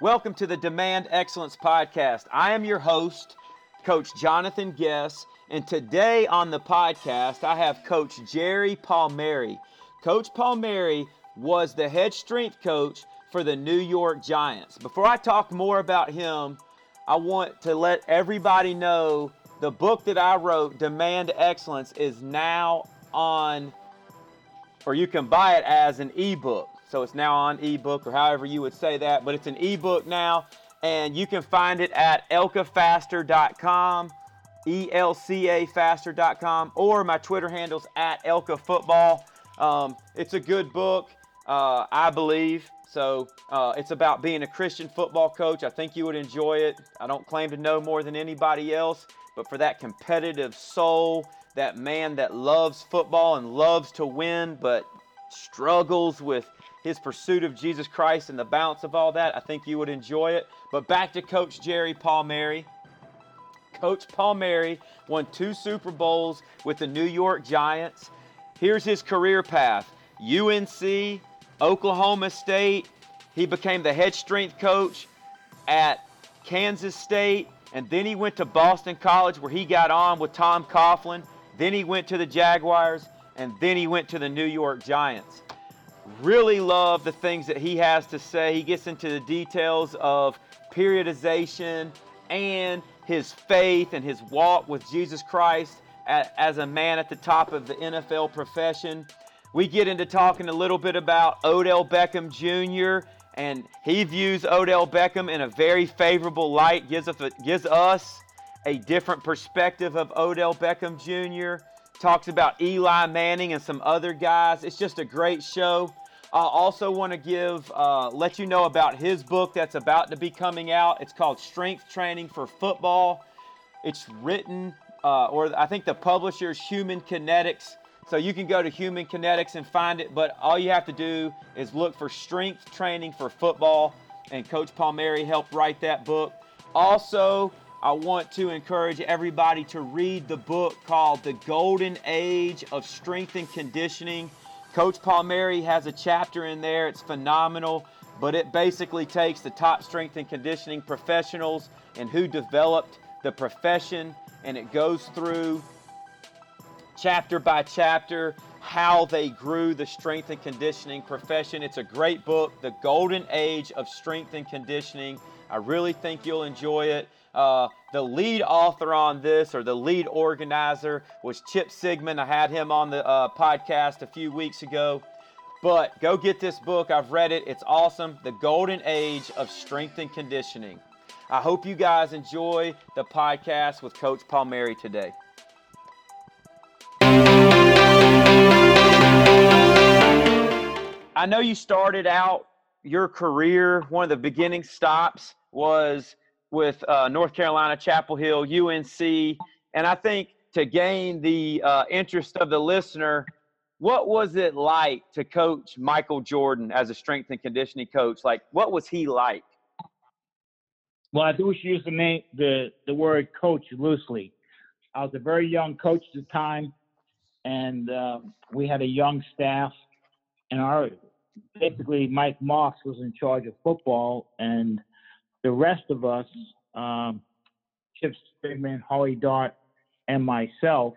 Welcome to the Demand Excellence Podcast. I am your host, Coach Jonathan Guess, and today on the podcast, I have Coach Jerry Palmieri. Coach Palmieri was the head strength coach for the New York Giants. Before I talk more about him, I want to let everybody know the book that I wrote, Demand Excellence, is now on, or you can buy it as an ebook. So it's now on ebook, or however you would say that, but it's an ebook now, and you can find it at elcafaster.com, E L C A faster.com, or my Twitter handles at Elka Football. Um, it's a good book, uh, I believe. So uh, it's about being a Christian football coach. I think you would enjoy it. I don't claim to know more than anybody else, but for that competitive soul, that man that loves football and loves to win, but struggles with his pursuit of Jesus Christ and the balance of all that, I think you would enjoy it. But back to Coach Jerry Palmieri. Coach Palmieri won two Super Bowls with the New York Giants. Here's his career path UNC, Oklahoma State. He became the head strength coach at Kansas State, and then he went to Boston College where he got on with Tom Coughlin. Then he went to the Jaguars, and then he went to the New York Giants. Really love the things that he has to say. He gets into the details of periodization and his faith and his walk with Jesus Christ as a man at the top of the NFL profession. We get into talking a little bit about Odell Beckham Jr. and he views Odell Beckham in a very favorable light, gives us, a, gives us a different perspective of Odell Beckham Jr. Talks about Eli Manning and some other guys. It's just a great show. I also want to give, uh, let you know about his book that's about to be coming out. It's called Strength Training for Football. It's written, uh, or I think the publisher is Human Kinetics. So you can go to Human Kinetics and find it, but all you have to do is look for strength training for football, and Coach Palmieri helped write that book. Also, I want to encourage everybody to read the book called The Golden Age of Strength and Conditioning. Coach Palmieri has a chapter in there, it's phenomenal, but it basically takes the top strength and conditioning professionals and who developed the profession, and it goes through chapter by chapter how they grew the strength and conditioning profession. It's a great book, The Golden Age of Strength and Conditioning. I really think you'll enjoy it. Uh, the lead author on this, or the lead organizer, was Chip Sigmon. I had him on the uh, podcast a few weeks ago. But go get this book. I've read it. It's awesome. The Golden Age of Strength and Conditioning. I hope you guys enjoy the podcast with Coach Palmieri today. I know you started out your career, one of the beginning stops was with uh, North Carolina, Chapel Hill, UNC. And I think to gain the uh, interest of the listener, what was it like to coach Michael Jordan as a strength and conditioning coach? Like, what was he like? Well, I should use the name, the, the word coach loosely. I was a very young coach at the time, and uh, we had a young staff, and our basically Mike Moss was in charge of football, and the rest of us, um, Chip Sigmon, Holly Dart, and myself,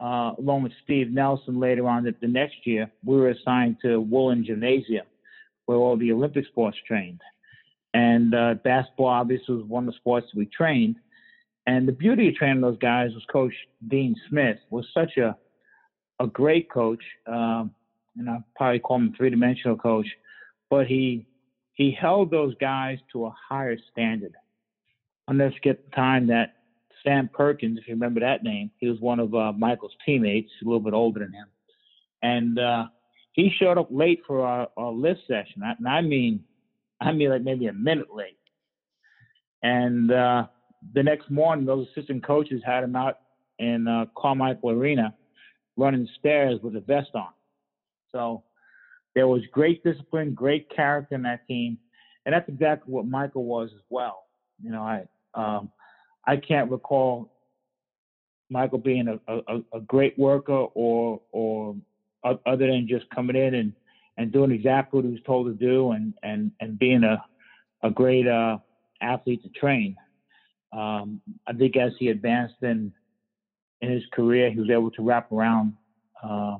uh, along with Steve Nelson later on the, the next year, we were assigned to Woollen Gymnasium, where all the Olympic sports trained. And uh, basketball obviously was one of the sports that we trained. And the beauty of training those guys was Coach Dean Smith was such a a great coach. Um, and I probably call him three dimensional coach, but he he held those guys to a higher standard. I'll never the time that Sam Perkins, if you remember that name, he was one of uh, Michael's teammates, a little bit older than him, and uh, he showed up late for our, our lift session. And I mean, I mean like maybe a minute late. And uh, the next morning, those assistant coaches had him out in uh, Carmichael Arena running stairs with a vest on. So there was great discipline, great character in that team, and that's exactly what Michael was as well. You know, I um, I can't recall Michael being a, a, a great worker or or other than just coming in and, and doing exactly what he was told to do and, and, and being a a great uh, athlete to train. Um, I think as he advanced in in his career, he was able to wrap around uh,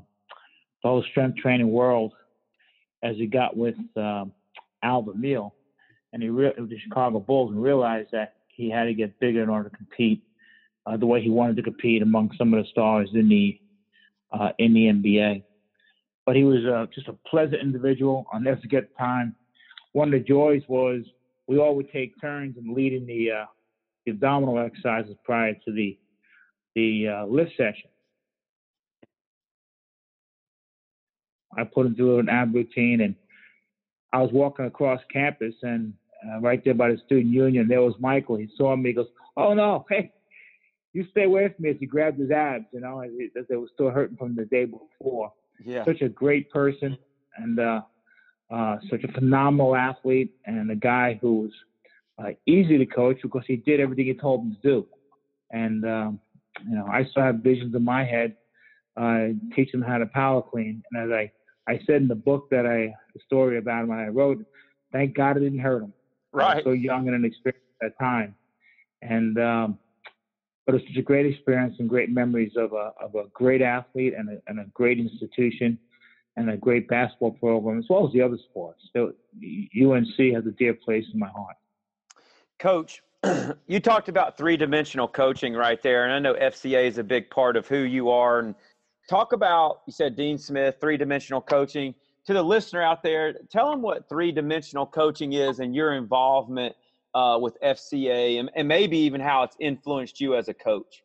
the whole strength training world as he got with um, Al Vermeil and he re- with the Chicago Bulls and realized that he had to get bigger in order to compete uh, the way he wanted to compete among some of the stars in the uh, in the NBA. But he was uh, just a pleasant individual. I'll never forget the time. One of the joys was we all would take turns in leading the, uh, the abdominal exercises prior to the the uh, lift session. I put him through an ab routine, and I was walking across campus, and uh, right there by the student union, there was Michael. He saw me. He goes, "Oh no, hey, you stay away from me." As he grabbed his abs, you know, as they were still hurting from the day before. Yeah. Such a great person, and uh, uh, such a phenomenal athlete, and a guy who was uh, easy to coach because he did everything he told him to do. And um, you know, I still have visions in my head, uh, teach him how to power clean. And as I I said in the book that I the story about him when I wrote, thank God it didn't hurt him. Right. so young and inexperienced at that time, and um, but it's such a great experience and great memories of a of a great athlete and a, and a great institution and a great basketball program as well as the other sports. So UNC has a dear place in my heart. Coach, you talked about three dimensional coaching right there, and I know FCA is a big part of who you are. And talk about you said Dean Smith, three dimensional coaching to the listener out there, tell them what three dimensional coaching is and your involvement uh, with FCA and, and maybe even how it's influenced you as a coach.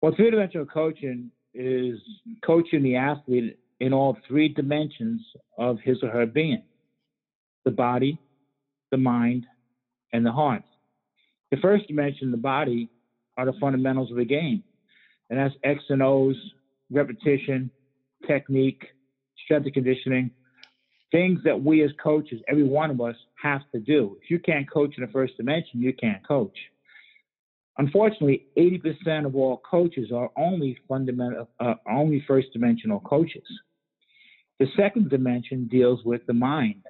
Well, three dimensional coaching is coaching the athlete in all three dimensions of his or her being the body, the mind, and the heart. The first dimension, the body, are the fundamentals of the game, and that's X and O's, repetition, technique, strength and conditioning, things that we as coaches, every one of us, have to do. If you can't coach in the first dimension, you can't coach. Unfortunately, 80% of all coaches are only fundamental, uh, only first dimensional coaches. The second dimension deals with the mind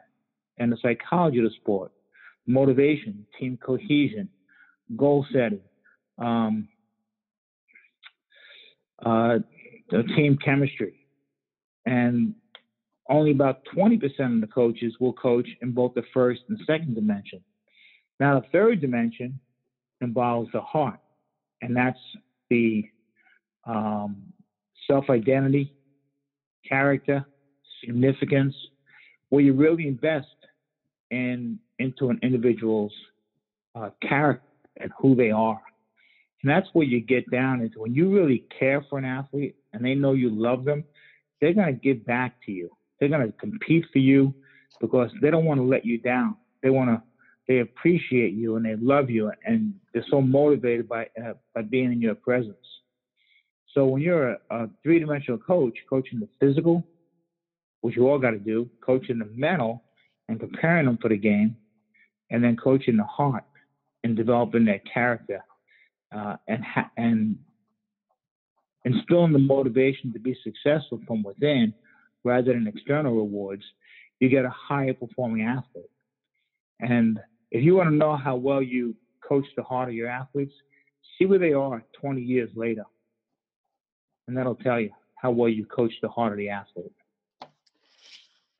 and the psychology of the sport, motivation, team cohesion, goal setting, um, uh, the team chemistry, and only about 20% of the coaches will coach in both the first and second dimension. Now, the third dimension involves the heart, and that's the um, self identity, character, significance, where you really invest in into an individual's uh, character and who they are. And that's where you get down is when you really care for an athlete and they know you love them, they're going to give back to you. They're going to compete for you because they don't want to let you down. They want to, they appreciate you and they love you and they're so motivated by uh, by being in your presence. So when you're a, a three-dimensional coach, coaching the physical, which you all got to do, coaching the mental and preparing them for the game, and then coaching the heart and developing their character uh, and ha- and instilling the motivation to be successful from within rather than external rewards, you get a higher performing athlete. And if you want to know how well you coach the heart of your athletes, see where they are 20 years later. And that'll tell you how well you coach the heart of the athlete.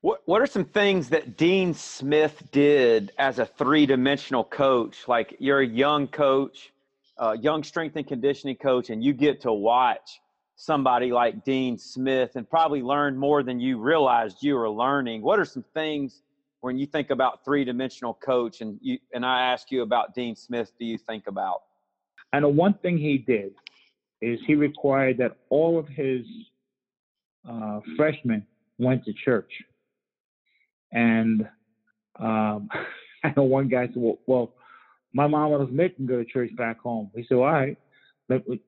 What What are some things that Dean Smith did as a three dimensional coach? Like you're a young coach, a young strength and conditioning coach, and you get to watch somebody like Dean Smith and probably learn more than you realized you were learning. What are some things when you think about three dimensional coach and you and I ask you about Dean Smith, do you think about? I know one thing he did is he required that all of his uh, freshmen went to church. And um, I know one guy said, well, well, my mom was making go to church back home. He said, all right,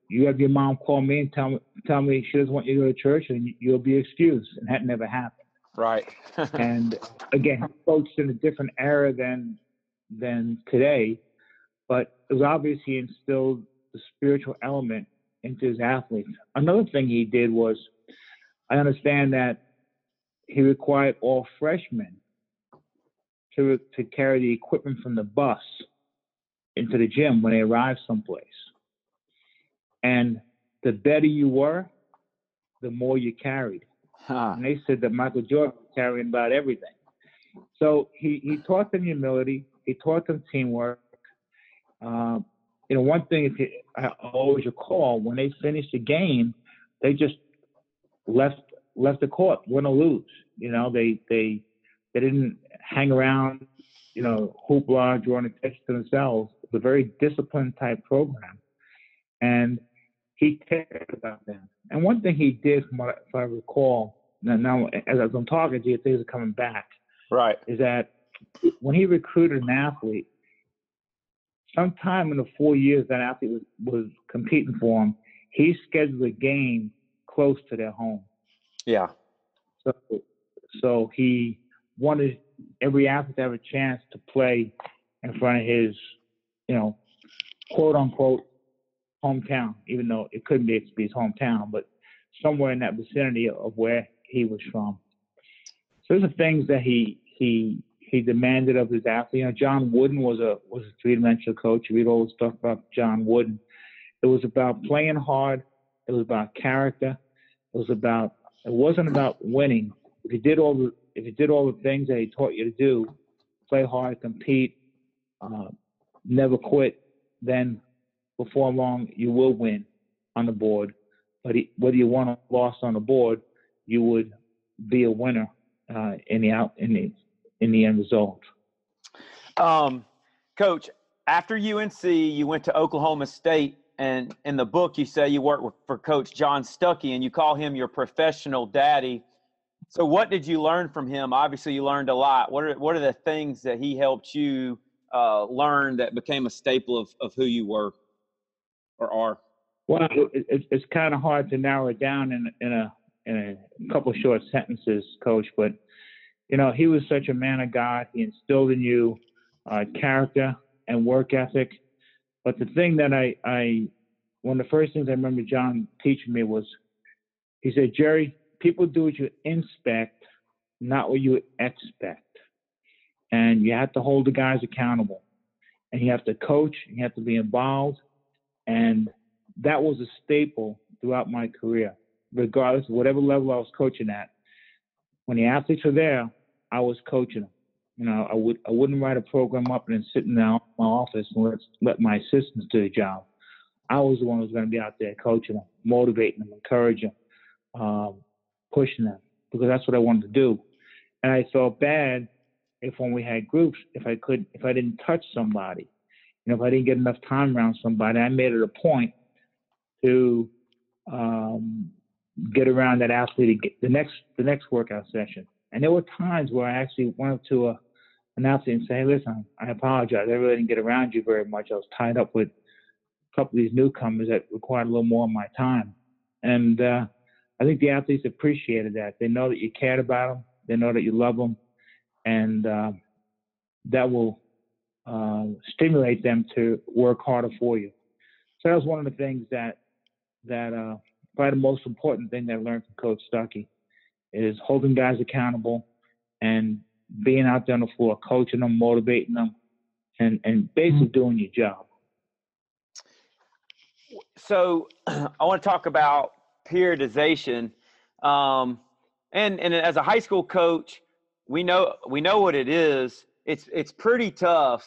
you have your mom call me and tell me tell me she doesn't want you to go to church and you'll be excused. And that never happened. Right. And again coached in a different era than than today but it was obvious he instilled the spiritual element into his athletes. Another thing he did was i understand that he required all freshmen to to carry the equipment from the bus into the gym when they arrived someplace. And the better you were, the more you carried. Huh. And they said that Michael Jordan was carrying about everything. So he, he taught them humility. He taught them teamwork. Um, you know, one thing if you, I always recall when they finished the game, they just left left the court, win or lose. You know, they they they didn't hang around, you know, hoopla, drawing attention to themselves. It was a very disciplined type program, and he cared about them. And one thing he did, from what if I recall, now, now as I'm talking to you, things are coming back, Right. is that when he recruited an athlete, sometime in the four years that athlete was, was competing for him, he scheduled a game close to their home. Yeah. So, so he wanted every athlete to have a chance to play in front of his, you know, quote unquote hometown, even though it couldn't be, his hometown, but somewhere in that vicinity of where he was from. So those are things that he he he demanded of his athlete. You know, John Wooden was a was a three dimensional coach. We'd always talk about John Wooden. It was about playing hard. It was about character. It was about it wasn't about winning. If you did all the if you did all the things that he taught you to do, play hard, compete, uh, never quit, then before long you will win on the board. But he, whether you won or lost on the board, you would be a winner uh, in the out in the in the end result. Um, Coach, after UNC, you went to Oklahoma State, and in the book, you say you worked with, for Coach John Stuckey, and you call him your professional daddy. So, what did you learn from him? Obviously, you learned a lot. What are what are the things that he helped you uh, learn that became a staple of, of who you were or are? Well, it, it, it's kind of hard to narrow it down in in a in a couple short sentences, Coach. But you know, he was such a man of God. He instilled in you uh, character and work ethic. But the thing that I, I, one of the first things I remember John teaching me was, he said, Jerry, people do what you inspect, not what you expect. And you have to hold the guys accountable. And you have to coach, you have to be involved. And that was a staple throughout my career, regardless of whatever level I was coaching at. When the athletes were there, I was coaching them. You know, I would I wouldn't write a program up and then sit in my office and let let my assistants do the job. I was the one who was going to be out there coaching them, motivating them, encouraging them, um, pushing them because that's what I wanted to do. And I felt bad if when we had groups, if I could, if I didn't touch somebody, you know, if I didn't get enough time around somebody, I made it a point to um, get around that athlete the next the next workout session. And there were times where I actually went up to a, an athlete and say, hey, listen, I apologize. I really didn't get around you very much. I was tied up with a couple of these newcomers that required a little more of my time. And uh, I think the athletes appreciated that. They know that you cared about them. They know that you love them. And uh, that will uh, stimulate them to work harder for you. So that was one of the things that, that uh, probably the most important thing that I learned from Coach Stuckey is holding guys accountable and being out there on the floor, coaching them, motivating them, and, and basically doing your job. So I want to talk about periodization. Um, and, and as a high school coach, we know we know what it is. It's it's pretty tough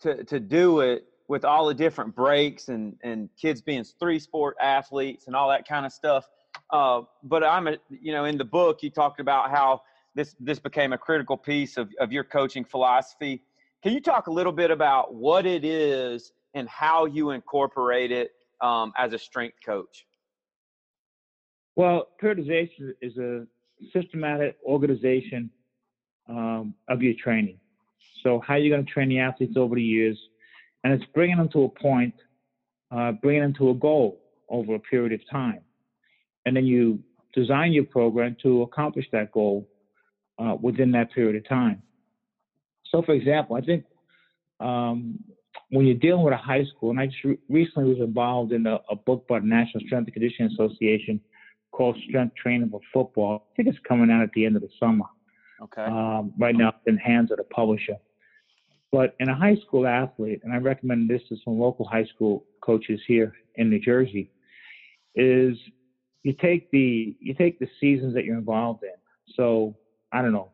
to to do it with all the different breaks and and kids being three sport athletes and all that kind of stuff. Uh, but I'm a, you know in the book you talked about how this this became a critical piece of of your coaching philosophy. Can you talk a little bit about what it is and how you incorporate it um, as a strength coach? Well, periodization is a systematic organization um, of your training. So how you're going to train the athletes over the years, and it's bringing them to a point, uh, bringing them to a goal over a period of time, and then you design your program to accomplish that goal uh, within that period of time. So, for example, I think um, when you're dealing with a high school, and I just re- recently was involved in a, a, book by the National Strength and Conditioning Association called Strength Training for Football. I think it's coming out at the end of the summer. Okay. Um, right now, it's in hands of the publisher. But in a high school athlete, and I recommend this to some local high school coaches here in New Jersey, is you take the you take the seasons that you're involved in. So I don't know,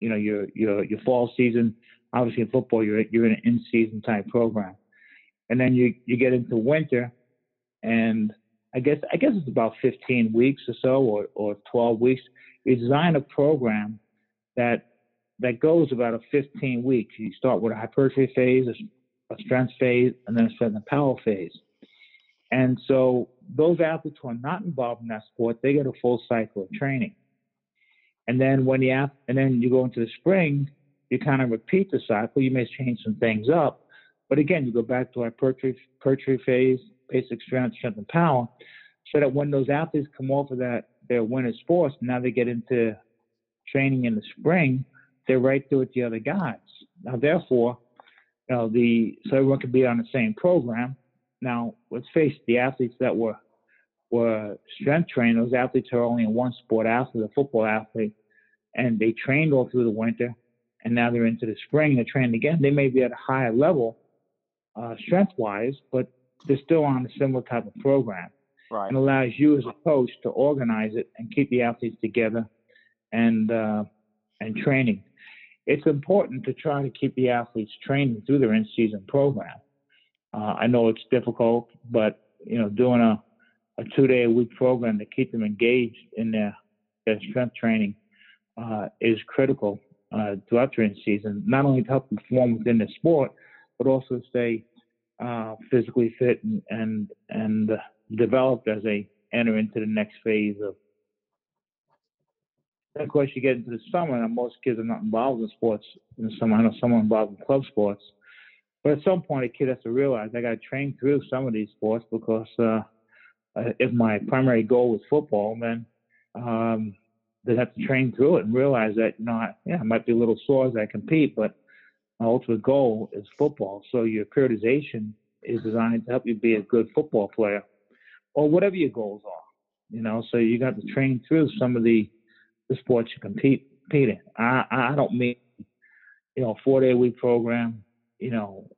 you know, your your your fall season. Obviously, in football, you're you're in an in-season type program, and then you you get into winter, and I guess I guess it's about 15 weeks or so, or or 12 weeks. You design a program that that goes about a 15 weeks. You start with a hypertrophy phase, a, strength phase, and then a strength and power phase. And so those athletes who are not involved in that sport, they get a full cycle of training. And then when the and then you go into the spring, you kind of repeat the cycle. You may change some things up, but again, you go back to hypertrophy, hypertrophy phase, basic strength, strength and power, so that when those athletes come off of that their winter sports, now they get into training in the spring, they're right there with the other guys. Now, therefore, you know, the so everyone can be on the same program. Now, let's face it, the athletes that were were strength trained, those athletes are only in one sport athlete, a football athlete, and they trained all through the winter, and now they're into the spring, they're trained again. They may be at a higher level, uh, strength wise, but they're still on a similar type of program. Right. And allows you as a coach to organize it and keep the athletes together and uh, and training. It's important to try to keep the athletes training through their in-season program. Uh, I know it's difficult, but you know, doing a, a two-day a week program to keep them engaged in their their strength training uh, is critical uh, throughout the in-season. Not only to help them perform within the sport, but also stay uh, physically fit and and, and developed as they enter into the next phase of and of course, you get into the summer, and most kids are not involved in sports in the summer. I know some are involved in club sports. But at some point, a kid has to realize I got to train through some of these sports because uh, uh, if my primary goal is football, then um, they have to train through it and realize that you know, I, yeah, I might be a little sore as I compete, but my ultimate goal is football. So your periodization is designed to help you be a good football player, or whatever your goals are. You know, so you got to train through some of the the sports you compete, compete in. I, I don't mean, you know, four day week program, you know,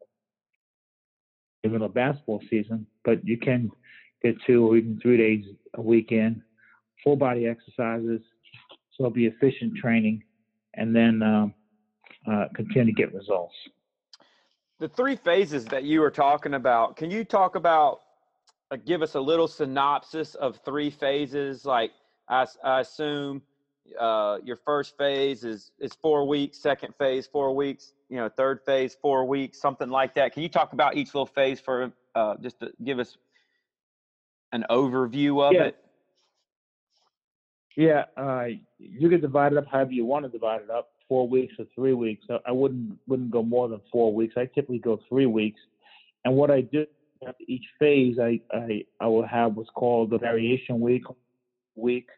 even a basketball season, but you can get two or even three days a weekend, full body exercises, so it'll be efficient training, and then um, uh, continue to get results. The three phases that you were talking about, can you talk about, uh, give us a little synopsis of three phases? Like, I, I assume uh, your first phase is is four weeks, second phase four weeks, you know, third phase four weeks, something like that. Can you talk about each little phase for uh, just to give us an overview of yeah. it? Yeah, uh, you can divide it up however you want to divide it up, four weeks or three weeks. I wouldn't wouldn't go more than four weeks. I typically go three weeks, and what I do after each phase, I I, I will have what's called the variation week week,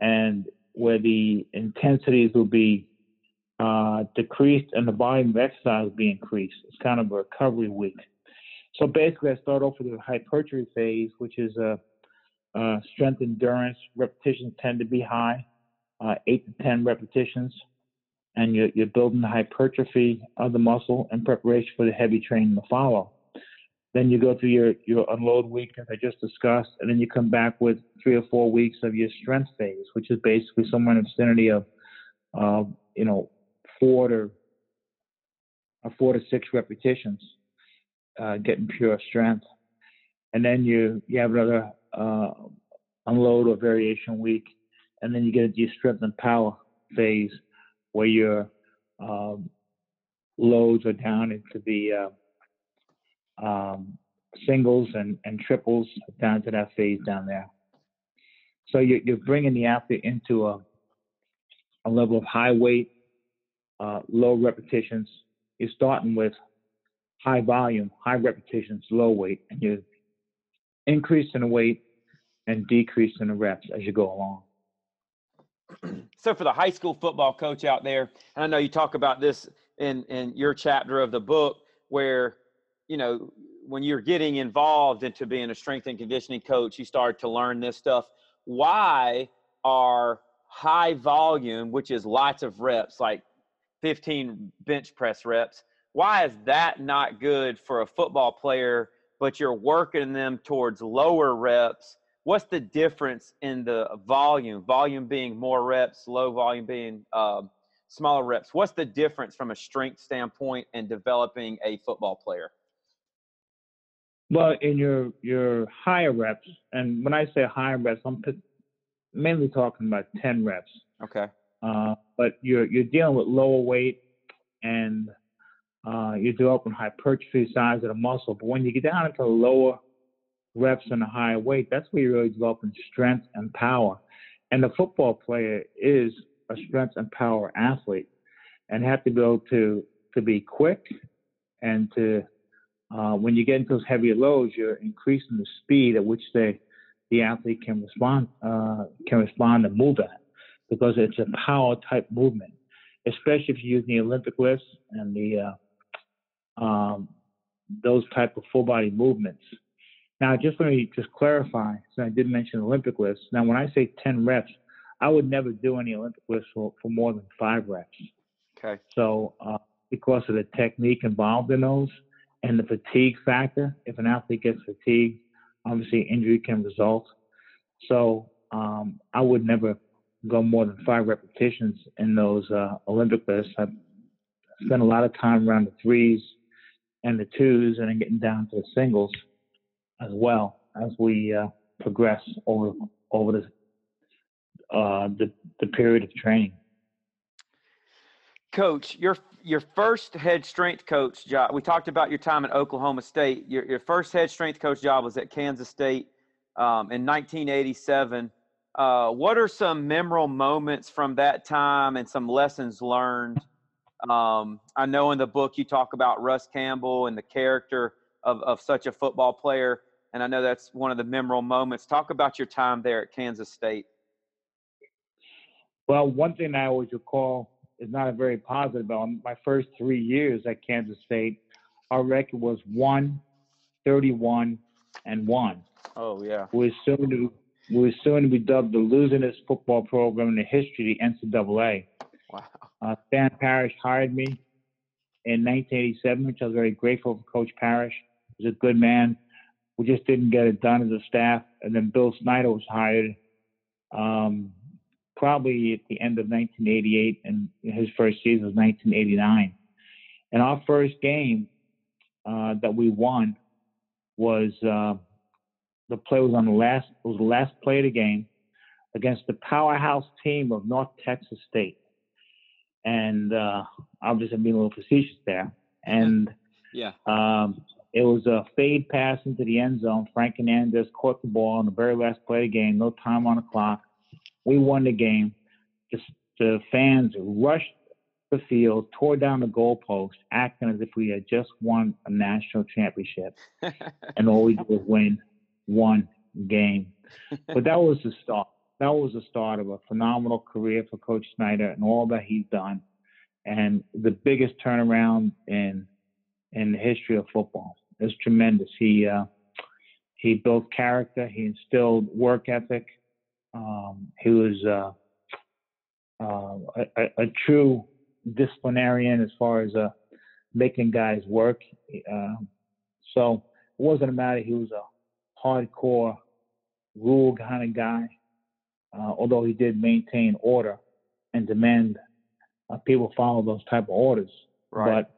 and where the intensities will be uh, decreased and the volume of exercise will be increased. It's kind of a recovery week. So basically, I start off with the hypertrophy phase, which is a, a strength endurance. Repetitions tend to be high, uh, eight to 10 repetitions. And you're, you're building the hypertrophy of the muscle in preparation for the heavy training to follow. Then you go through your, your unload week, as I just discussed, and then you come back with three or four weeks of your strength phase, which is basically somewhere in the vicinity of, uh, you know, four to uh, four to six repetitions, uh, getting pure strength. And then you you have another uh, unload or variation week, and then you get your strength and power phase, where your um, loads are down into the uh, um, singles and, and triples down to that phase down there. So you're, you're bringing the athlete into a, a level of high weight, uh, low repetitions. You're starting with high volume, high repetitions, low weight, and you're increasing the weight and decreasing the reps as you go along. So for the high school football coach out there, and I know you talk about this in in your chapter of the book, where you know, when you're getting involved into being a strength and conditioning coach, you start to learn this stuff. Why are high volume, which is lots of reps, like 15 bench press reps. Why is that not good for a football player, but you're working them towards lower reps? What's the difference in the volume? Volume being more reps, low volume being um, smaller reps. What's the difference from a strength standpoint in developing a football player? Well, in your your higher reps, and when I say higher reps, I'm mainly talking about 10 reps. Okay. Uh, but you're you're dealing with lower weight and uh, you're developing hypertrophy size of the muscle. But when you get down into lower reps and a higher weight, that's where you're really developing strength and power. And the football player is a strength and power athlete, and have to be able to to be quick and to uh, when you get into those heavier loads, you're increasing the speed at which they the athlete can respond uh, can respond and move at because it's a power type movement, especially if you're using the Olympic lifts and the uh, um, those type of full body movements. Now, just let me just clarify, so I did mention Olympic lifts. Now, when I say 10 reps, I would never do any Olympic lifts for, for more than five reps. Okay. So, uh, because of the technique involved in those and the fatigue factor, if an athlete gets fatigued, obviously injury can result. So, um, I would never go more than five repetitions in those uh, Olympic lifts. I spent a lot of time around the threes and the twos, and then getting down to the singles as well as we uh, progress over over the, uh, the the period of training. Coach, your your first head strength coach job. We talked about your time at Oklahoma State. Your your first head strength coach job was at Kansas State um, in 1987. Uh, what are some memorable moments from that time and some lessons learned? Um, I know in the book you talk about Russ Campbell and the character of, of such a football player, and I know that's one of the memorable moments. Talk about your time there at Kansas State. Well, one thing I always recall is not a very positive my first three years at Kansas State. Our record was one, 31, and one. Oh yeah. We were soon to we were soon to be dubbed the losingest football program in the history of the NCAA. Wow. Uh, Stan Parrish hired me in 1987, which I was very grateful for Coach Parrish. He was a good man. We just didn't get it done as a staff. And then Bill Snyder was hired um, probably at the end of 1988, and his first season was 1989. And our first game uh, that we won was uh, the play was on the last was the last play of the game against the powerhouse team of North Texas State. And uh, obviously, I'm being a little facetious there. And yeah, um, it was a fade pass into the end zone. Frank Hernandez caught the ball on the very last play of the game. No time on the clock. We won the game. Just the fans rushed the field, tore down the goalpost, acting as if we had just won a national championship, and all we did was win one game. But that was the start. That was the start of a phenomenal career for Coach Snyder and all that he's done, and the biggest turnaround in in the history of football. It's tremendous. He uh, he built character. He instilled work ethic. Um, he was uh, uh, a, a, true disciplinarian as far as uh, making guys work. Um, so it wasn't a matter. He was a hardcore rule kind of guy, uh, although he did maintain order and demand uh, people follow those type of orders. Right. But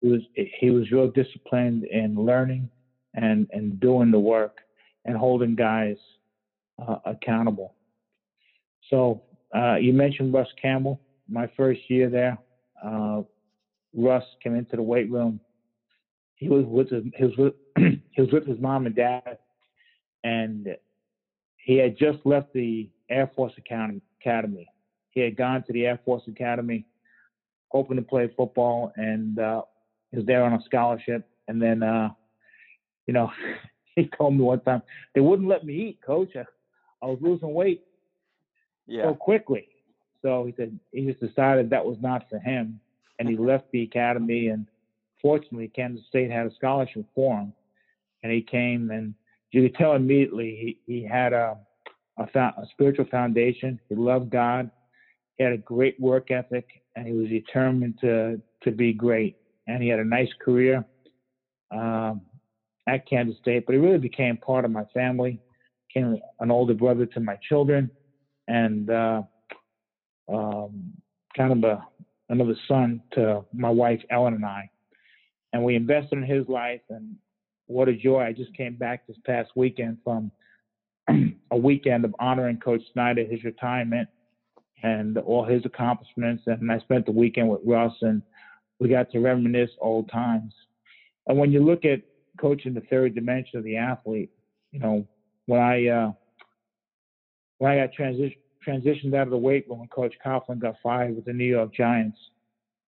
he was he was real disciplined in learning and and doing the work and holding guys uh, accountable. So uh, you mentioned Russ Campbell. My first year there, uh, Russ came into the weight room. He was with his, with, he was with his mom and dad, and he had just left the Air Force Academy. He had gone to the Air Force Academy, hoping to play football, and uh, he was there on a scholarship. And then, uh, you know, he told me one time they wouldn't let me eat, coach. I, was losing weight yeah. so quickly. So he said he just decided that was not for him, and he left the academy. And fortunately, Kansas State had a scholarship for him, and he came and you could tell immediately he, he had a a, a spiritual foundation. He loved God. He had a great work ethic, and he was determined to to be great. And he had a nice career um, at Kansas State, but he really became part of my family. Became an older brother to my children, and uh, um, kind of a another son to my wife Ellen and I. And we invested in his life, and what a joy! I just came back this past weekend from a weekend of honoring Coach Snyder, his retirement, and all his accomplishments. And I spent the weekend with Russ, and we got to reminisce old times. And when you look at coaching the third dimension of the athlete, you know, when I uh, when I got transition, transitioned out of the weight room when Coach Coughlin got fired with the New York Giants,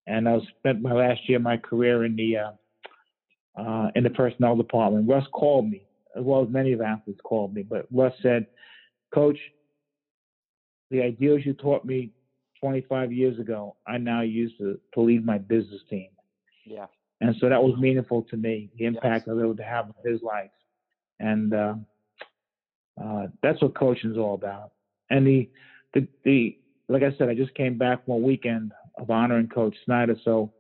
and I spent my last year of my career in the uh, uh, in the personnel department. Russ called me, as well as many of the athletes called me, but Russ said, "Coach, the ideals you taught me 25 years ago, I now use to, to lead my business team." Yeah. And so that was meaningful to me, the impact yes. I was able to have on his life. And uh, uh, that's what coaching is all about. And the, the, the, like I said, I just came back from a weekend of honoring Coach Snyder. So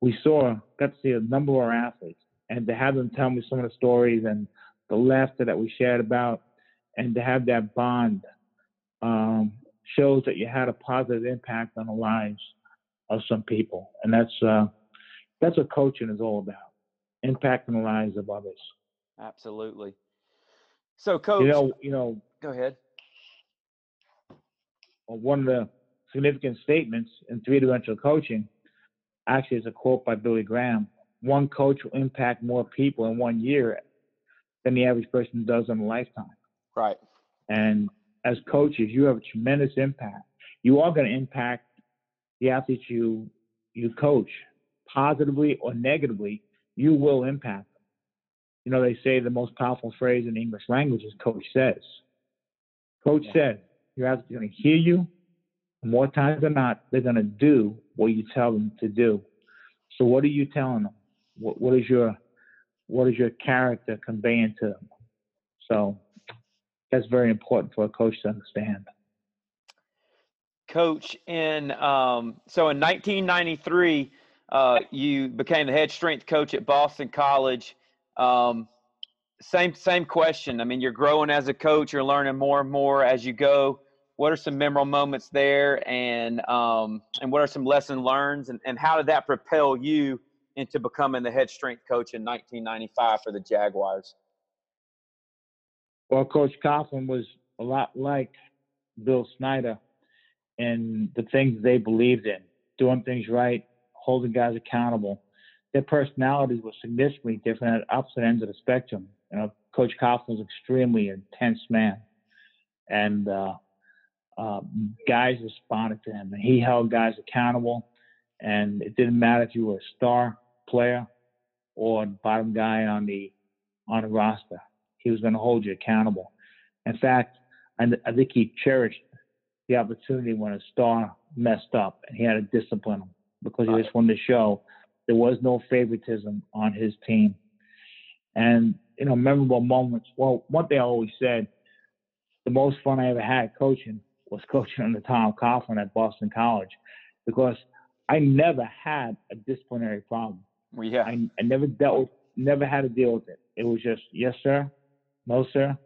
we saw, got to see a number of our athletes and to have them tell me some of the stories and the laughter that we shared about and to have that bond um, shows that you had a positive impact on the lives of some people. And that's, uh, that's what coaching is all about, impacting the lives of others. Absolutely. So, coach, you know, you know, go ahead. One of the significant statements in three-dimensional coaching actually is a quote by Billy Graham. One coach will impact more people in one year than the average person does in a lifetime. Right. And as coaches, you have a tremendous impact. You are going to impact the athletes you you coach positively or negatively, you will impact. You know, they say the most powerful phrase in the English language is coach says. Coach yeah. says, your athlete's going to hear you. More times than not, they're going to do what you tell them to do. So what are you telling them? What, what is your what is your character conveying to them? So that's very important for a coach to understand. Coach, in um, so in 1993, uh, you became the head strength coach at Boston College. Um, same same question. I mean, you're growing as a coach. You're learning more and more as you go. What are some memorable moments there, and um, and what are some lesson learned, and, and how did that propel you into becoming the head strength coach in 1995 for the Jaguars? Well, Coach Coughlin was a lot like Bill Snyder and the things they believed in, doing things right, holding guys accountable. Their personalities were significantly different at opposite ends of the spectrum. You know, Coach Coughlin was an extremely intense man, and uh, uh, guys responded to him, and he held guys accountable. And it didn't matter if you were a star player or bottom guy on the on the roster. He was going to hold you accountable. In fact, I, I think he cherished the opportunity when a star messed up, and he had to discipline him because he just wanted to show there was no favoritism on his team. And, you know, memorable moments. Well, one thing I always said, the most fun I ever had coaching was coaching under Tom Coughlin at Boston College because I never had a disciplinary problem. Well, yeah. I, I never dealt with, never had to deal with it. It was just, yes, sir. No, sir.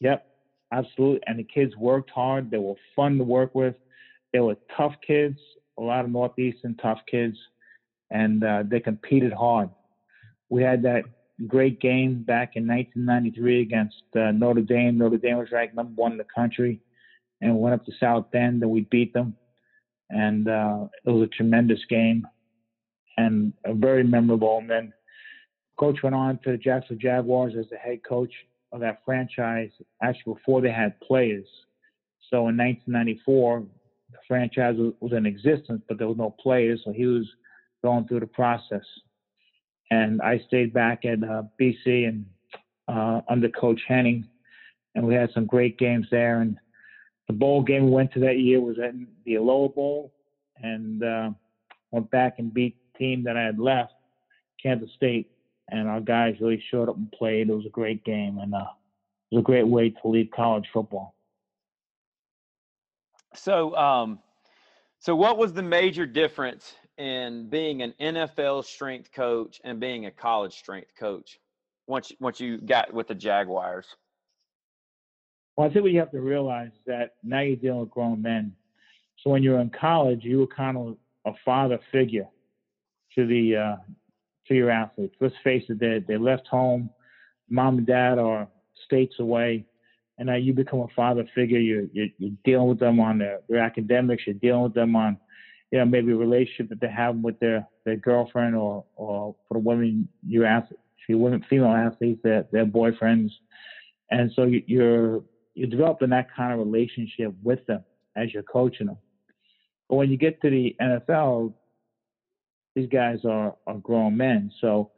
Yep. Absolutely. And the kids worked hard. They were fun to work with. They were tough kids a lot of Northeastern tough kids, and uh, they competed hard. We had that great game back in 1993 against uh, Notre Dame. Notre Dame was ranked number one in the country, and we went up to South Bend and we beat them. And uh, it was a tremendous game and a very memorable. And then coach went on to the Jacksonville Jaguars as the head coach of that franchise, actually before they had players. So in 1994, the franchise was in existence, but there was no players, so he was going through the process. And I stayed back at uh, BC and uh, under Coach Henning, and we had some great games there. And the bowl game we went to that year was at the Aloha Bowl, and uh, went back and beat the team that I had left, Kansas State. And our guys really showed up and played. It was a great game, and uh, it was a great way to leave college football. So, um, so what was the major difference in being an NFL strength coach and being a college strength coach once once you got with the Jaguars? Well, I think what you have to realize is that now you're dealing with grown men. So when you're in college, you were kind of a father figure to the uh, to your athletes. Let's face it, they they left home, mom and dad are states away, and now you become a father figure. You're you're, you're dealing with them on their, their academics. You're dealing with them on, you know, maybe a relationship that they have with their their girlfriend or or for the women you ask, if you women female athletes, their their boyfriends, and so you're you're developing that kind of relationship with them as you're coaching them. But when you get to the NFL, these guys are, are grown men. So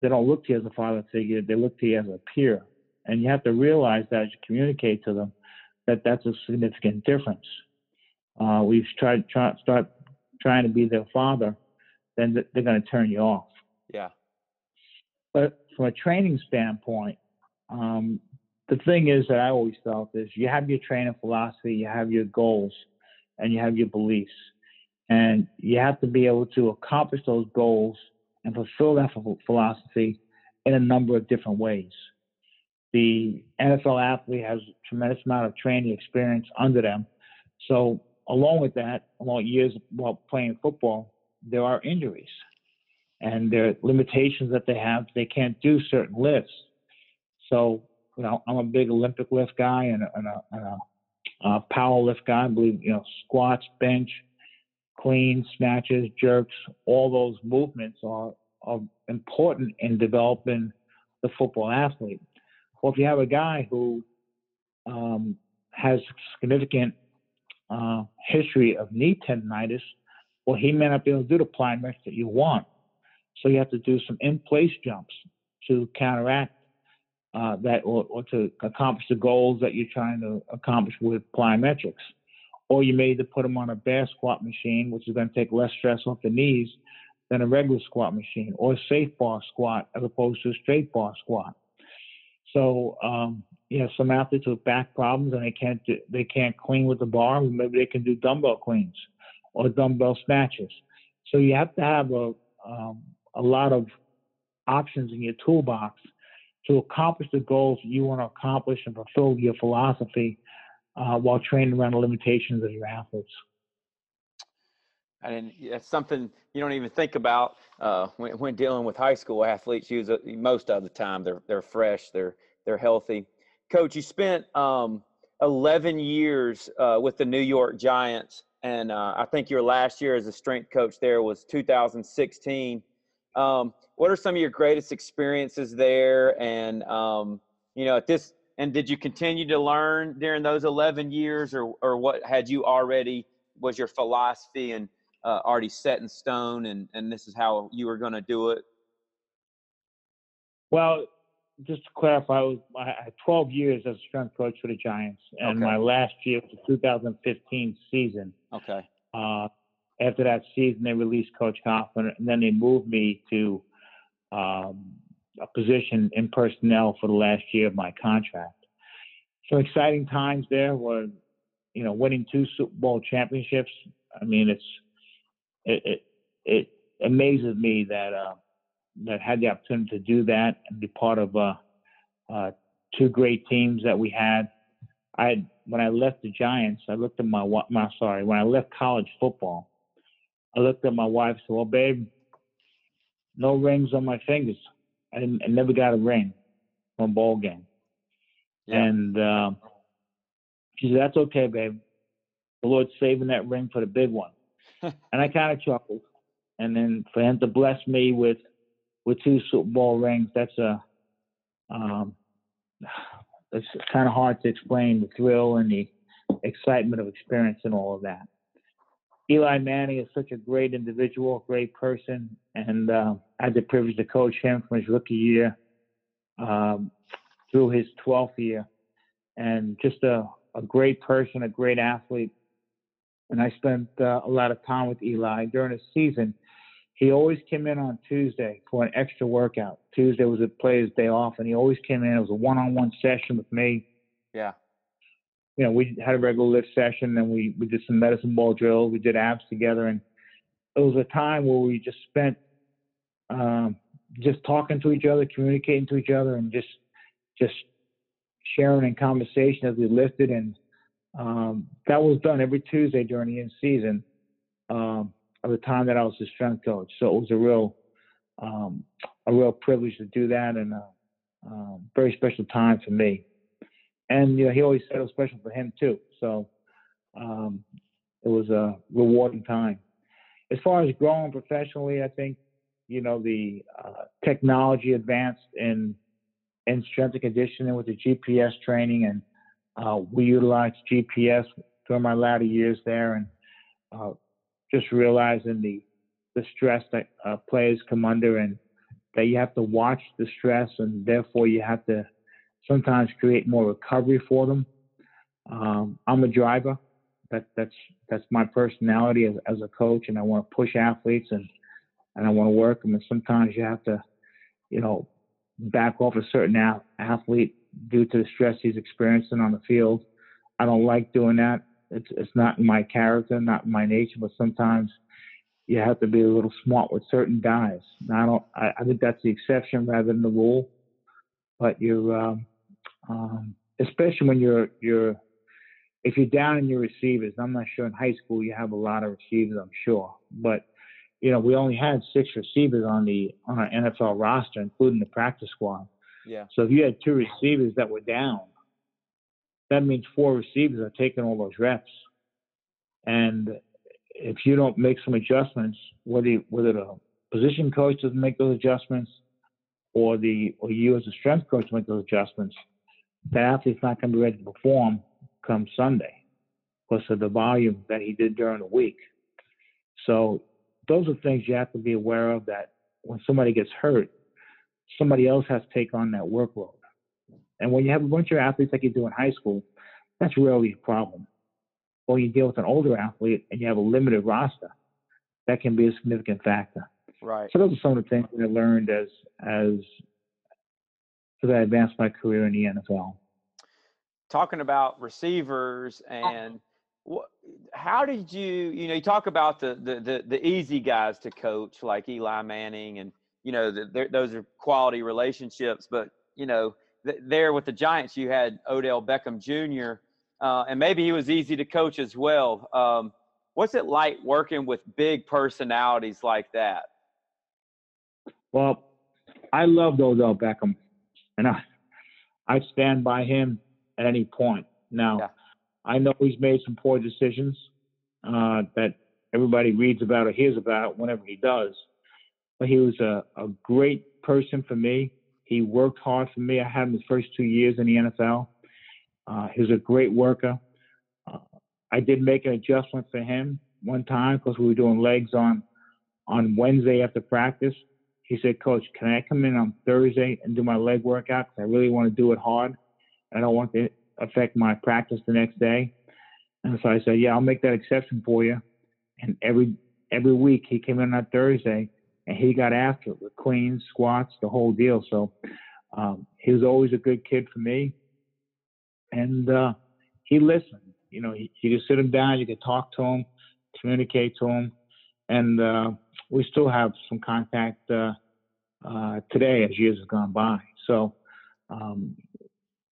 they don't look to you as a father figure, they look to you as a peer. And you have to realize that as you communicate to them, that that's a significant difference. Uh, we try, tried try, start trying to be their father, then they're going to turn you off. Yeah. But from a training standpoint, um, the thing is that I always felt is you have your training philosophy, you have your goals, and you have your beliefs. And you have to be able to accomplish those goals and fulfill that philosophy in a number of different ways. The NFL athlete has a tremendous amount of training experience under them. So, along with that, along years while playing football, there are injuries and there are limitations that they have. They can't do certain lifts. So, you know, I'm a big Olympic lift guy and a, and a, and a power lift guy. I believe, you know, squats, bench, clean, snatches, jerks, all those movements are, are important in developing the football athlete. Well, if you have a guy who um, has significant uh, history of knee tendonitis, well, he may not be able to do the plyometrics that you want. So you have to do some in-place jumps to counteract uh, that or, or, to accomplish the goals that you're trying to accomplish with plyometrics. Or you may either put them on a bear squat machine, which is going to take less stress off the knees than a regular squat machine, or a safe bar squat as opposed to a straight bar squat. So, um, you know, some athletes with back problems and they can't do, they can't clean with the bar. Maybe they can do dumbbell cleans or dumbbell snatches. So you have to have a um, a lot of options in your toolbox to accomplish the goals you want to accomplish and fulfill your philosophy uh, while training around the limitations of your athletes. And that's something you don't even think about uh, when, when, dealing with high school athletes. Use most of the time they're they're fresh, they're they're healthy. Coach, you spent um, 11 years uh, with the New York Giants, and uh, I think your last year as a strength coach there was 2016. Um, what are some of your greatest experiences there? And um, you know, at this, and did you continue to learn during those 11 years, or or what had you already was your philosophy and uh, already set in stone, and and this is how you were going to do it? Well, just to clarify, I, was, I had 12 years as a strength coach for the Giants, and okay. my last year was the 2015 season. Okay. Uh, after that season, they released Coach Coughlin, and then they moved me to um, a position in personnel for the last year of my contract. So exciting times there were, you know, winning two Super Bowl championships. I mean, it's it it, it amazes me that uh, that had the opportunity to do that and be part of uh, uh, two great teams that we had. I when I left the Giants, I looked at my my sorry when I left college football, I looked at my wife and said, "Well, babe, no rings on my fingers. I, I never got a ring on a ball game." Yeah. And uh, she said, "That's okay, babe. The Lord's saving that ring for the big one." and I kind of chuckled. And then for him to bless me with with two Super Bowl rings, that's a um, it's kind of hard to explain the thrill and the excitement of experience and all of that. Eli Manning is such a great individual, great person, and uh, I had the privilege to coach him from his rookie year um, through his 12th year, and just a, a great person, a great athlete. And I spent uh, a lot of time with Eli during the season. He always came in on Tuesday for an extra workout. Tuesday was a player's day off, and he always came in. It was a one-on-one session with me. Yeah. you know, we had a regular lift session and we, we did some medicine ball drills. We did abs together. And it was a time where we just spent um, just talking to each other, communicating to each other, and just just sharing in conversation as we lifted. And um, that was done every Tuesday during the in season um, of the time that I was his strength coach. So it was a real um, a real privilege to do that and a um, very special time for me. And you know, he always said it was special for him too. So um, it was a rewarding time. As far as growing professionally, I think you know the uh, technology advanced in in strength and conditioning with the GPS training, and uh, we utilized GPS during my latter years there, and uh, just realizing the the stress that uh, players come under, and that you have to watch the stress, and therefore you have to sometimes create more recovery for them. Um, I'm a driver. That, that's that's my personality as, as a coach, and I want to push athletes and and I want to work them. And sometimes you have to, you know, back off a certain athlete due to the stress he's experiencing on the field. I don't like doing that. It's it's not in my character, not in my nature. But sometimes you have to be a little smart with certain guys. Now, I don't. I, I think that's the exception rather than the rule. But you're, um, um, especially when you're you're if you're down in your receivers. I'm not sure in high school you have a lot of receivers. I'm sure, but you know, we only had six receivers on the on our NFL roster, including the practice squad. Yeah. So if you had two receivers that were down, that means four receivers are taking all those reps. And if you don't make some adjustments, whether you, whether the position coach doesn't make those adjustments, or the or you as a strength coach make those adjustments, the athlete's not going to be ready to perform come Sunday because of the volume that he did during the week. So those are things you have to be aware of that when somebody gets hurt, somebody else has to take on that workload. And when you have a bunch of athletes like you do in high school, that's rarely a problem. Or you deal with an older athlete and you have a limited roster, that can be a significant factor. Right. So those are some of the things that I learned as as as I advanced my career in the NFL. Talking about receivers and what, how did you, you know, you talk about the, the, the, the easy guys to coach like Eli Manning and, you know, the, those are quality relationships, but, you know, th- there with the Giants, you had Odell Beckham Jr., uh, and maybe he was easy to coach as well. Um, what's it like working with big personalities like that? Well, I loved Odell Beckham, and I I stand by him at any point. Now, yeah. I know he's made some poor decisions uh, that everybody reads about or hears about whenever he does. But he was a, a great person for me. He worked hard for me. I had him his first two years in the NFL. Uh, he was a great worker. Uh, I did make an adjustment for him one time because we were doing legs on on Wednesday after practice. He said, "Coach, can I come in on Thursday and do my leg workout? Because I really want to do it hard. I don't want to affect my practice the next day. And so I said, yeah, I'll make that exception for you. And every every week he came in on Thursday and he got after it with cleans, squats, the whole deal. So um, he was always a good kid for me. And uh, he listened. You know, you could sit him down, you could talk to him, communicate to him. And uh, we still have some contact uh, uh today as years have gone by. So um,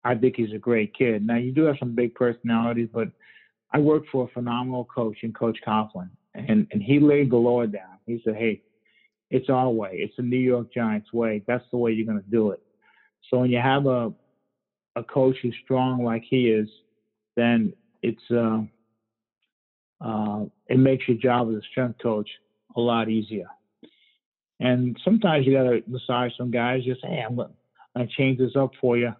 I think he's a great kid. Now you do have some big personalities, but I worked for a phenomenal coach in Coach Coughlin, and and he laid the law down. He said, "Hey, it's our way. It's the New York Giants way. That's the way you're going to do it." So when you have a a coach who's strong like he is, then it's uh, uh, it makes your job as a strength coach a lot easier. And sometimes you got to massage some guys. Just hey, I'm going to change this up for you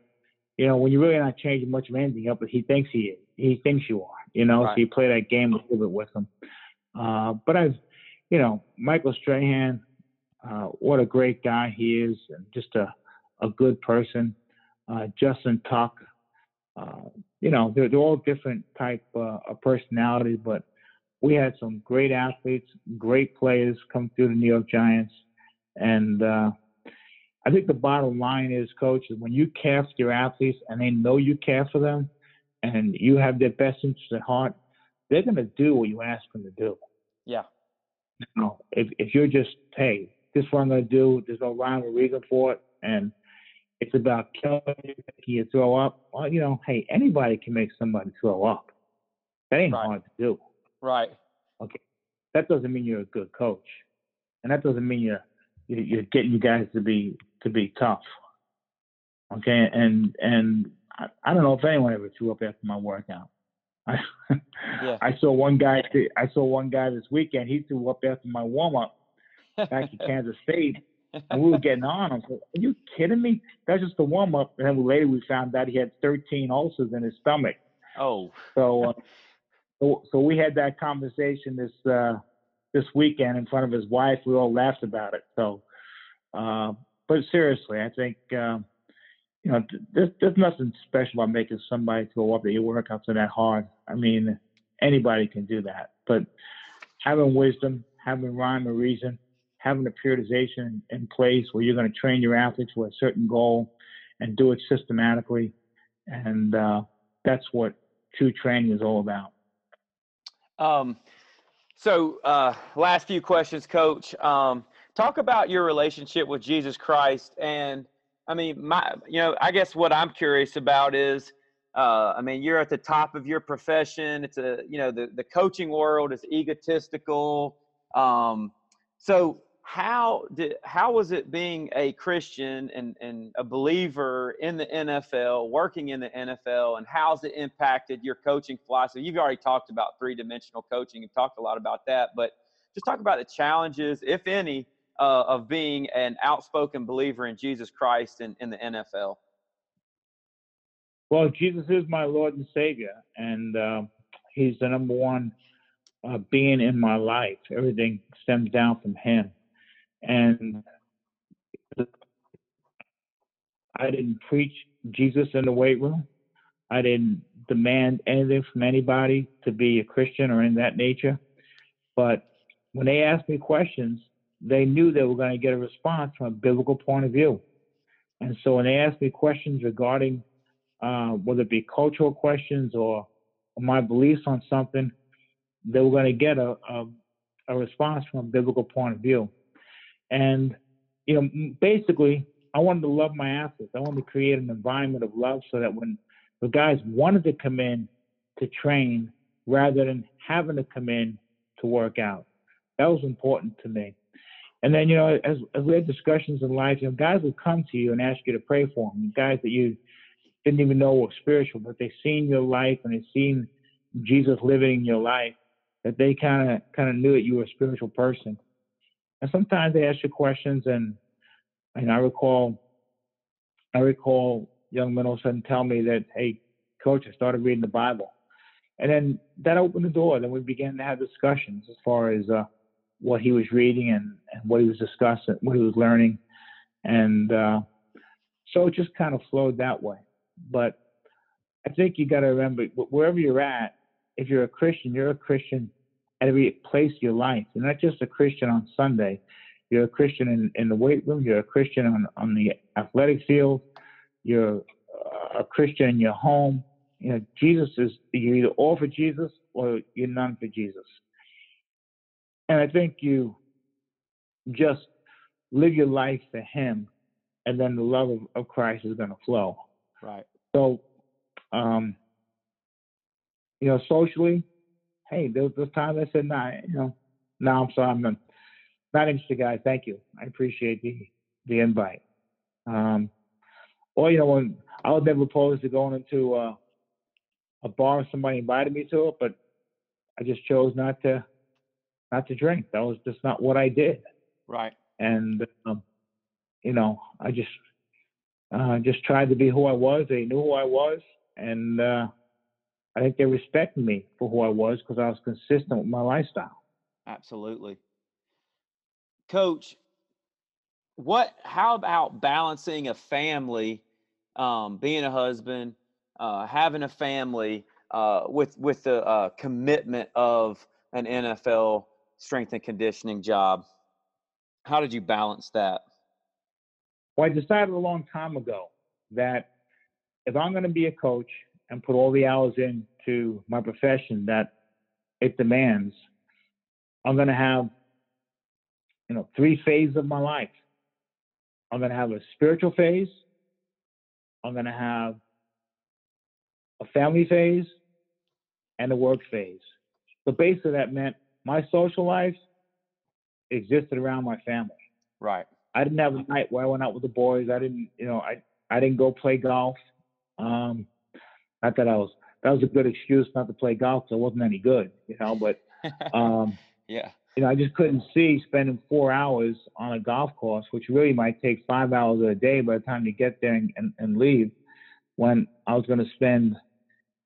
you know, when you're really not changing much of anything up, but he thinks he is. He thinks you are. You know, right. so you play that game a little bit with him. Uh, but I've, you know, Michael Strahan, uh, what a great guy he is, and just a a good person. Uh, Justin Tuck, uh, you know, they're, they're all different type uh, of personalities, but we had some great athletes, great players come through the New York Giants, and uh, I think the bottom line is, coach, is when you care for your athletes and they know you care for them, and you have their best interests at heart, they're going to do what you ask them to do. Yeah. You know, if if you're just hey, this is what I'm going to do. There's no rhyme or reason for it, and it's about killing you, making you throw up. Well, you know, hey, anybody can make somebody throw up. That ain't Right. hard to do. Right. Okay. That doesn't mean you're a good coach, and that doesn't mean you're you're you're getting you guys to be to be tough. Okay, and and I, I don't know if anyone ever threw up after my workout. I, Yeah. I saw one guy. I saw one guy this weekend. He threw up after my warm up back in Kansas State, and we were getting on. I was like, "Are you kidding me? That's just the warm up." And then later we found out he had 13 ulcers in his stomach. oh. So, uh, so, so we had that conversation this uh, this weekend in front of his wife. We all laughed about it. So, uh, but seriously, I think um, you know th- there's there's nothing special about making somebody throw up that your workouts are that hard. I mean, anybody can do that. But having wisdom, having rhyme or reason, having a periodization in place where you're going to train your athletes for a certain goal and do it systematically, and uh, that's what true training is all about. Um, so, uh, last few questions, Coach. Um, talk about your relationship with Jesus Christ, and I mean, my, you know, I guess what I'm curious about is, uh, I mean, you're at the top of your profession. It's a, you know, the the coaching world is egotistical. Um, so, how did how was it being a Christian and and a believer in the NFL, working in the NFL, and how's it impacted your coaching philosophy? You've already talked about three dimensional coaching and talked a lot about that, but just talk about the challenges, if any, uh, of being an outspoken believer in Jesus Christ in, in the NFL. Well, Jesus is my Lord and Savior, and uh, He's the number one uh, being in my life. Everything stems down from Him, and I didn't preach Jesus in the weight room. I didn't demand anything from anybody to be a Christian or in that nature. But when they asked me questions, they knew they were going to get a response from a biblical point of view. And so when they asked me questions regarding uh, whether it be cultural questions or, my beliefs on something, they were going to get a, a, a response from a biblical point of view. And, you know, basically, I wanted to love my athletes. I wanted to create an environment of love so that when the guys wanted to come in to train rather than having to come in to work out, that was important to me. And then, you know, as, as we had discussions in life, you know, guys would come to you and ask you to pray for them. Guys that you didn't even know were spiritual, but they seen your life and they seen Jesus living in your life, that they kind of kind of knew that you were a spiritual person. And sometimes they ask you questions, and and I recall, I recall young men all of a sudden tell me that, hey, coach, I started reading the Bible, and then that opened the door. Then we began to have discussions as far as uh, what he was reading and, and what he was discussing, what he was learning, and uh, so it just kind of flowed that way. But I think you got to remember wherever you're at, if you're a Christian, you're a Christian every place your life. You're not just a Christian on Sunday. You're a Christian in, in the weight room. You're a Christian on, on the athletic field. You're uh, a Christian in your home. You know, Jesus is you're either all for Jesus or you're none for Jesus. And I think you just live your life for Him, and then the love of, of Christ is going to flow. Right. So, um, you know, socially, hey, there was those times I said, nah, you know, no, I'm sorry, I'm not, not interested, guys. Thank you. I appreciate the the invite. Um, or you know, when I was never opposed to going into uh, a bar if somebody invited me to it, but I just chose not to not to drink. That was just not what I did Right. and um, you know, I just uh, just tried to be who I was. They knew who I was, and uh, I think they respected me for who I was because I was consistent with my lifestyle. Absolutely. Coach, what how about balancing a family, um, being a husband, uh, having a family uh, with with the uh, commitment of an NFL strength and conditioning job? How did you balance that? Well, I decided a long time ago that if I'm going to be a coach and put all the hours into my profession that it demands, I'm going to have, you know, three phases of my life. I'm going to have a spiritual phase. I'm going to have a family phase and a work phase. So basically, that meant my social life existed around my family. Right. I didn't have a night where I went out with the boys. I didn't, you know, I I didn't go play golf. Um, not that I was that was a good excuse not to play golf because I wasn't any good, you know. But um, yeah, you know, I just couldn't see spending four hours on a golf course, which really might take five hours a day by the time you get there and, and, and leave, when I was going to spend,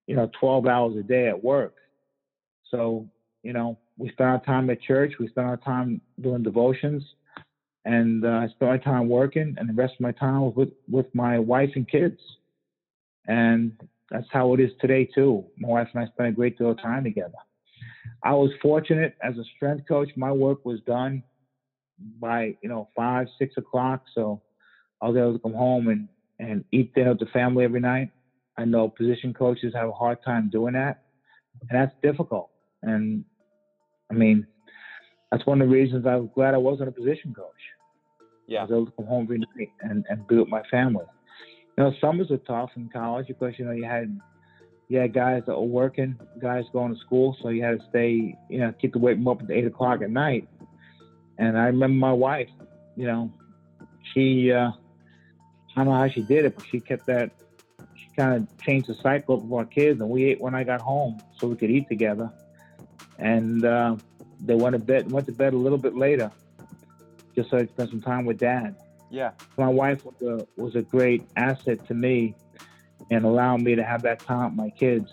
you know, 12 hours a day at work. So, you know, we spent our time at church, we spent our time doing devotions, and uh, I spent my time working, and the rest of my time was with, with my wife and kids. And that's how it is today, too. My wife and I spend a great deal of time together. I was fortunate as a strength coach. My work was done by you know five, six o'clock, so I was able to come home and and eat dinner with the family every night. I know position coaches have a hard time doing that, and that's difficult. And I mean, that's one of the reasons I was glad I wasn't a position coach. Yeah. I was able to come home every night and, and be with my family. You know, summers are tough in college because, you know, you had you had guys that were working, guys going to school, so you had to stay, you know, keep the room up at eight o'clock at night. And I remember my wife, you know, she uh I don't know how she did it, but she kept that she kind of changed the cycle of our kids and we ate when I got home so we could eat together. And uh, they went to bed went to bed a little bit later just so I could spend some time with dad. Yeah. My wife was a was a great asset to me and allowed me to have that time with my kids.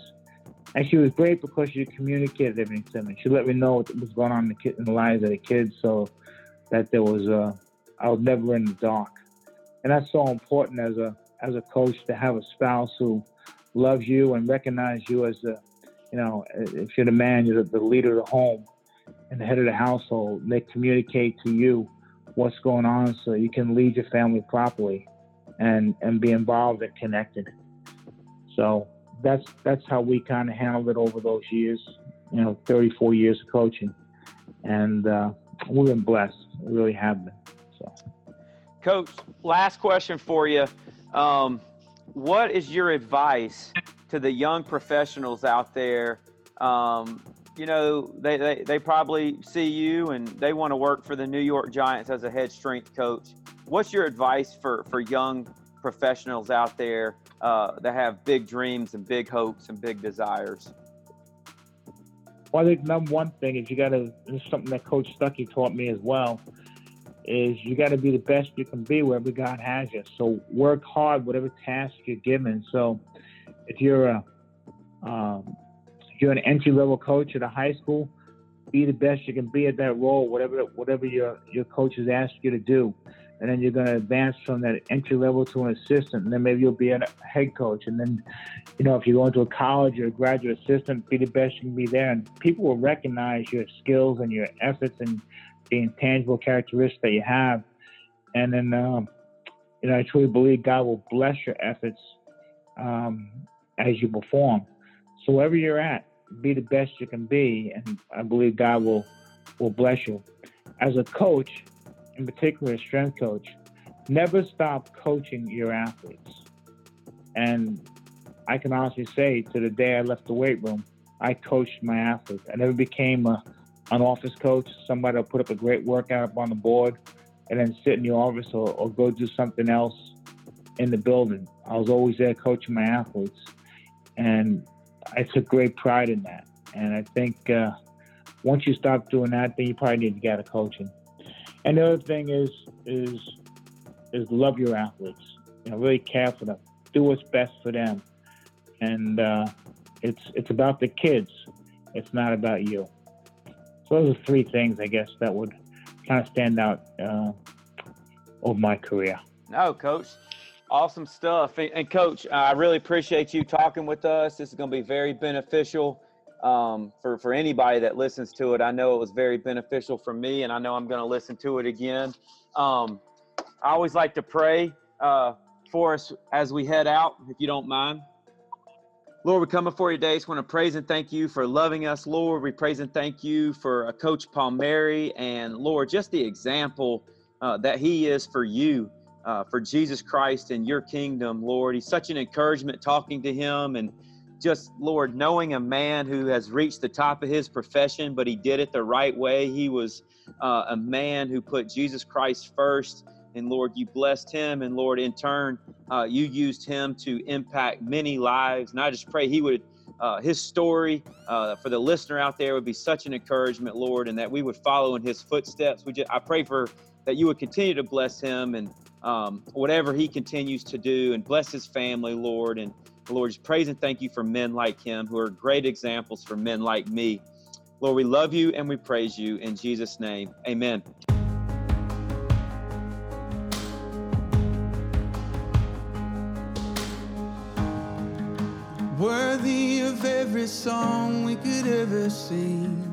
And she was great because she communicated everything to me. She let me know what was going on in the, kid, in the lives of the kids, so that there was a, I was never in the dark. And that's so important as a as a coach to have a spouse who loves you and recognize you as a, you know, if you're the man, you're the leader of the home and the head of the household. They communicate to you what's going on so you can lead your family properly and and be involved and connected. So that's that's how we kind of handled it over those years, you know, 34 years of coaching, and uh, we've been blessed. We really have been. So, Coach, last question for you. Um, what is your advice to the young professionals out there? Um, you know, they, they, they probably see you and they want to work for the New York Giants as a head strength coach. What's your advice for, for young professionals out there uh, that have big dreams and big hopes and big desires? Well, I think number one thing is you got to, this is something that Coach Stuckey taught me as well, is you got to be the best you can be wherever God has you. So work hard, whatever task you're given. So if you're a, um, you're an entry level coach at a high school, be the best you can be at that role, whatever whatever your your coach has asked you to do. And then you're going to advance from that entry level to an assistant, and then maybe you'll be a head coach, and then, you know, if you go into a college or a graduate assistant, be the best you can be there, and people will recognize your skills and your efforts and the intangible characteristics that you have, and then, um, you know, I truly believe God will bless your efforts um, as you perform. So wherever you're at, be the best you can be, and I believe God will will bless you. As a coach, in particular a strength coach, never stop coaching your athletes. And I can honestly say to the day I left the weight room, I coached my athletes. I never became a, an office coach, somebody put up a great workout up on the board and then sit in the office or, or go do something else in the building. I was always there coaching my athletes. And I took great pride in that. And I think uh, once you stop doing that, then you probably need to get a of coaching. And the other thing is is is love your athletes. You know, really care for them. Do what's best for them. And uh, it's it's about the kids. It's not about you. So those are three things, I guess, that would kind of stand out uh, over my career. No, coach. Awesome stuff. And, coach, I really appreciate you talking with us. This is going to be very beneficial um, for for anybody that listens to it. I know it was very beneficial for me, and I know I'm going to listen to it again. Um, I always like to pray uh, for us as we head out, if you don't mind. Lord, we come before you today. Just want to praise and thank you for loving us, Lord. We praise and thank you for uh, Coach Palmieri and Lord, just the example uh, that he is for you, uh, for Jesus Christ and your kingdom, Lord. He's such an encouragement talking to him and just, Lord, knowing a man who has reached the top of his profession, but he did it the right way. He was uh, a man who put Jesus Christ first and Lord, you blessed him, and Lord, in turn, uh, you used him to impact many lives. And I just pray he would, uh, his story uh, for the listener out there would be such an encouragement, Lord, and that we would follow in his footsteps. We just, I pray for that you would continue to bless him and um, whatever he continues to do, and bless his family, Lord. And Lord, just praise and thank you for men like him who are great examples for men like me. Lord, we love you and we praise you in Jesus' name. Amen. worthy of every song we could ever sing,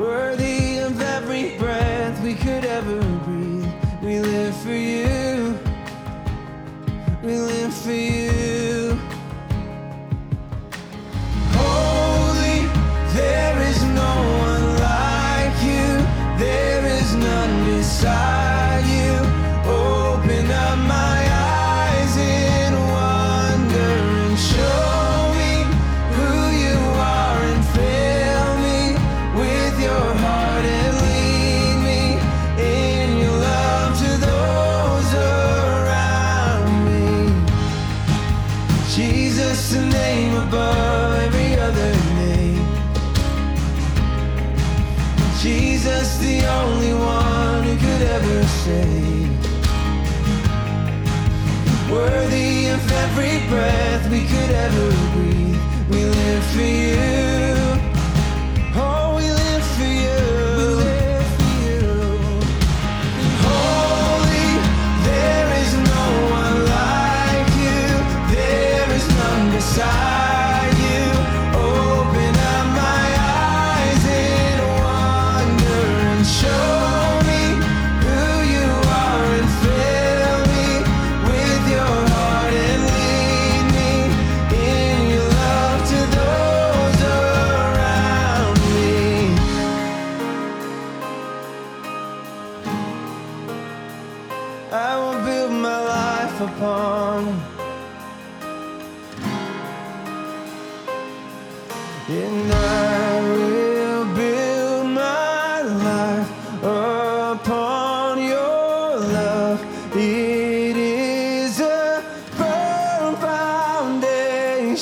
Worthy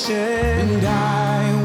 And I